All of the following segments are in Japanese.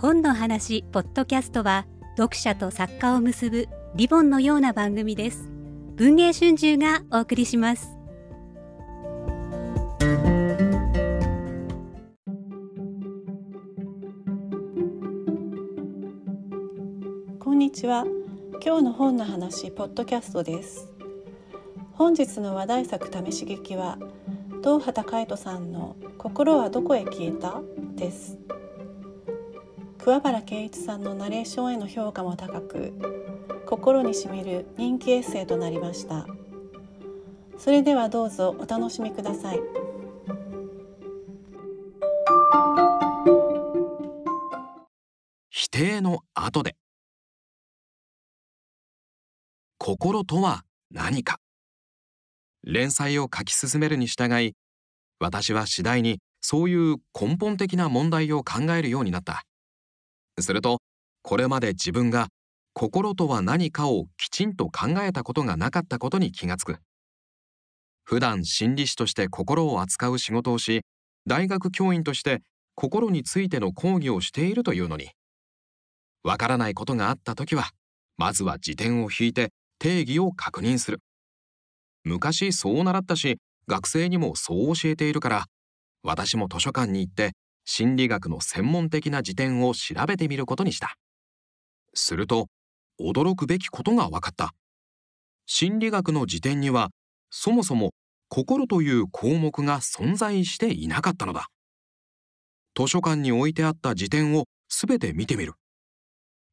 本の話ポッドキャストは読者と作家を結ぶリボンのような番組です。文藝春秋がお送りします。こんにちは。今日の本の話ポッドキャストです。本日の話題作試し劇は東畑海人さんの心はどこへ消えた？です。桑原健一さんのナレーションへの評価も高く心にしみる人気エッセイとなりました。それではどうぞお楽しみください。否定の後で。心とは何か。連載を書き進めるに従い私は次第にそういう根本的な問題を考えるようになった。するとこれまで自分が心とは何かをきちんと考えたことがなかったことに気がつく。普段心理師として心を扱う仕事をし大学教員として心についての講義をしているというのに。わからないことがあった時はまずは辞典を引いて定義を確認する。昔そう習ったし学生にもそう教えているから私も図書館に行って心理学の専門的な辞典を調べてみることにした。すると驚くべきことが分かった。心理学の辞典にはそもそも心という項目が存在していなかったのだ。図書館に置いてあった辞典をすべて見てみる。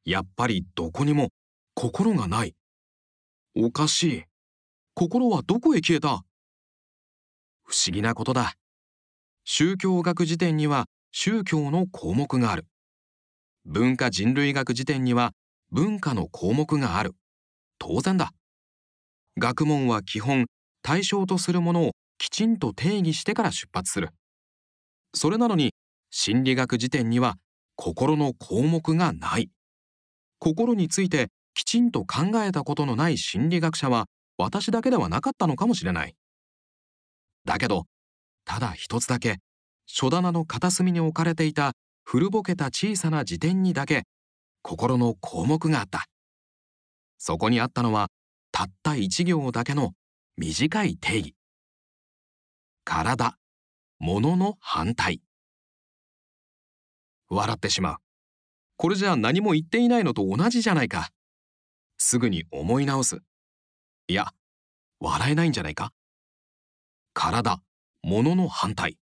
やっぱりどこにも心がない。おかしい。心はどこへ消えた。不思議なことだ。宗教学辞典には宗教の項目がある。文化人類学辞典には文化の項目がある。当然だ。学問は基本対象とするものをきちんと定義してから出発する。それなのに心理学辞典には心の項目がない。心についてきちんと考えたことのない心理学者は私だけではなかったのかもしれない。だけどただ一つだけ書棚の片隅に置かれていた古ぼけた小さな辞典にだけ心の項目があった。そこにあったのはたった一行だけの短い定義。体物の反対。笑ってしまう。これじゃ何も言っていないのと同じじゃないか。すぐに思い直す。いや笑えないんじゃないか。体物の反対。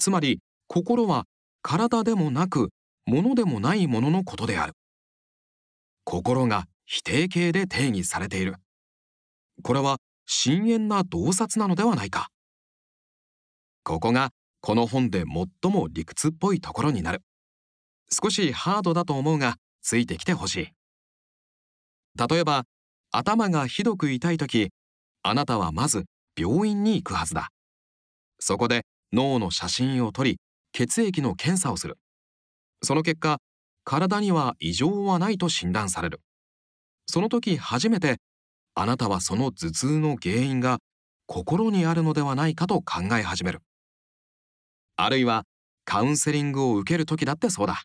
つまり心は体でもなく物でもないもののことである。心が否定形で定義されている。これは深遠な洞察なのではないか。ここがこの本で最も理屈っぽいところになる。少しハードだと思うがついてきてほしい。例えば頭がひどく痛い時あなたはまず病院に行くはずだ。そこで脳の写真を撮り血液の検査をする。その結果体には異常はないと診断される。その時初めてあなたはその頭痛の原因が心にあるのではないかと考え始める。あるいはカウンセリングを受ける時だってそうだ。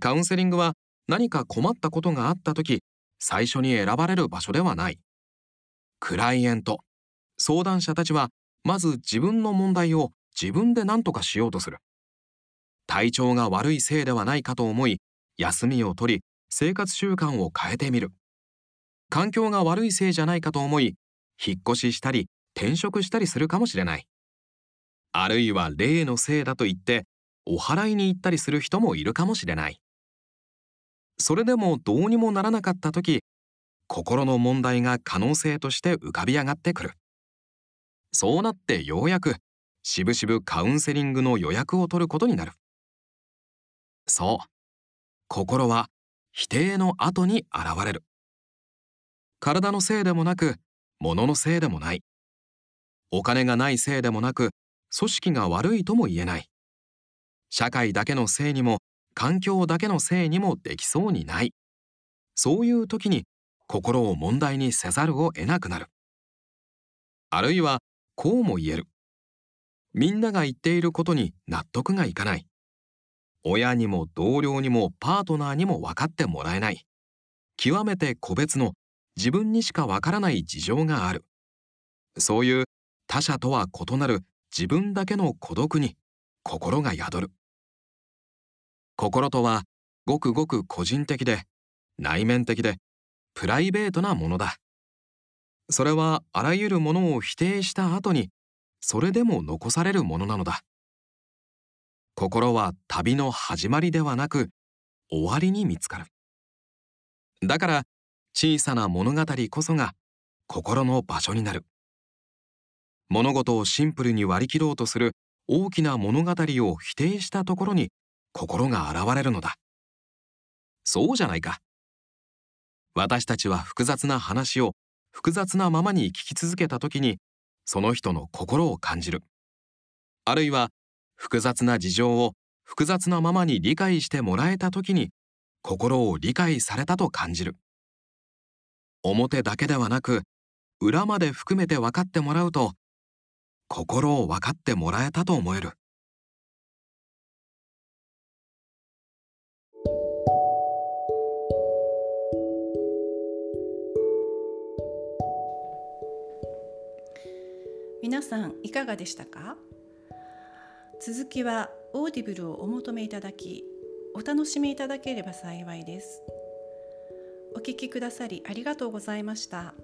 カウンセリングは何か困ったことがあった時最初に選ばれる場所ではない。クライエント。相談者たちはまず自分の問題を自分で何とかしようとする。体調が悪いせいではないかと思い休みを取り生活習慣を変えてみる。環境が悪いせいじゃないかと思い引っ越ししたり転職したりするかもしれない。あるいは例のせいだと言ってお祓いに行ったりする人もいるかもしれない。それでもどうにもならなかった時心の問題が可能性として浮かび上がってくる。そうなってようやくしぶしぶカウンセリングの予約を取ることになる。そう。心は否定の後に現れる。体のせいでもなく物のせいでもない。お金がないせいでもなく組織が悪いとも言えない。社会だけのせいにも環境だけのせいにもできそうにない。そういう時に心を問題にせざるを得なくなる。あるいはこうも言える。みんなが言っていることに納得がいかない。親にも同僚にもパートナーにも分かってもらえない。極めて個別の自分にしかわからない事情がある。そういう他者とは異なる自分だけの孤独に心が宿る。心とはごくごく個人的で内面的でプライベートなものだ。それはあらゆるものを否定した後にそれでも残されるものなのだ。心は旅の始まりではなく終わりに見つかる。だから小さな物語こそが心の場所になる。物事をシンプルに割り切ろうとする大きな物語を否定したところに心が現れるのだ。そうじゃないか。私たちは複雑な話を複雑なままに聞き続けた時にその人の心を感じる。あるいは複雑な事情を複雑なままに理解してもらえた時に心を理解されたと感じる。表だけではなく裏まで含めて分かってもらうと心を分かってもらえたと思える。皆さんいかがでしたか？続きはオーディブルをお求めいただきお楽しみいただければ幸いですお聞きくださりありがとうございました。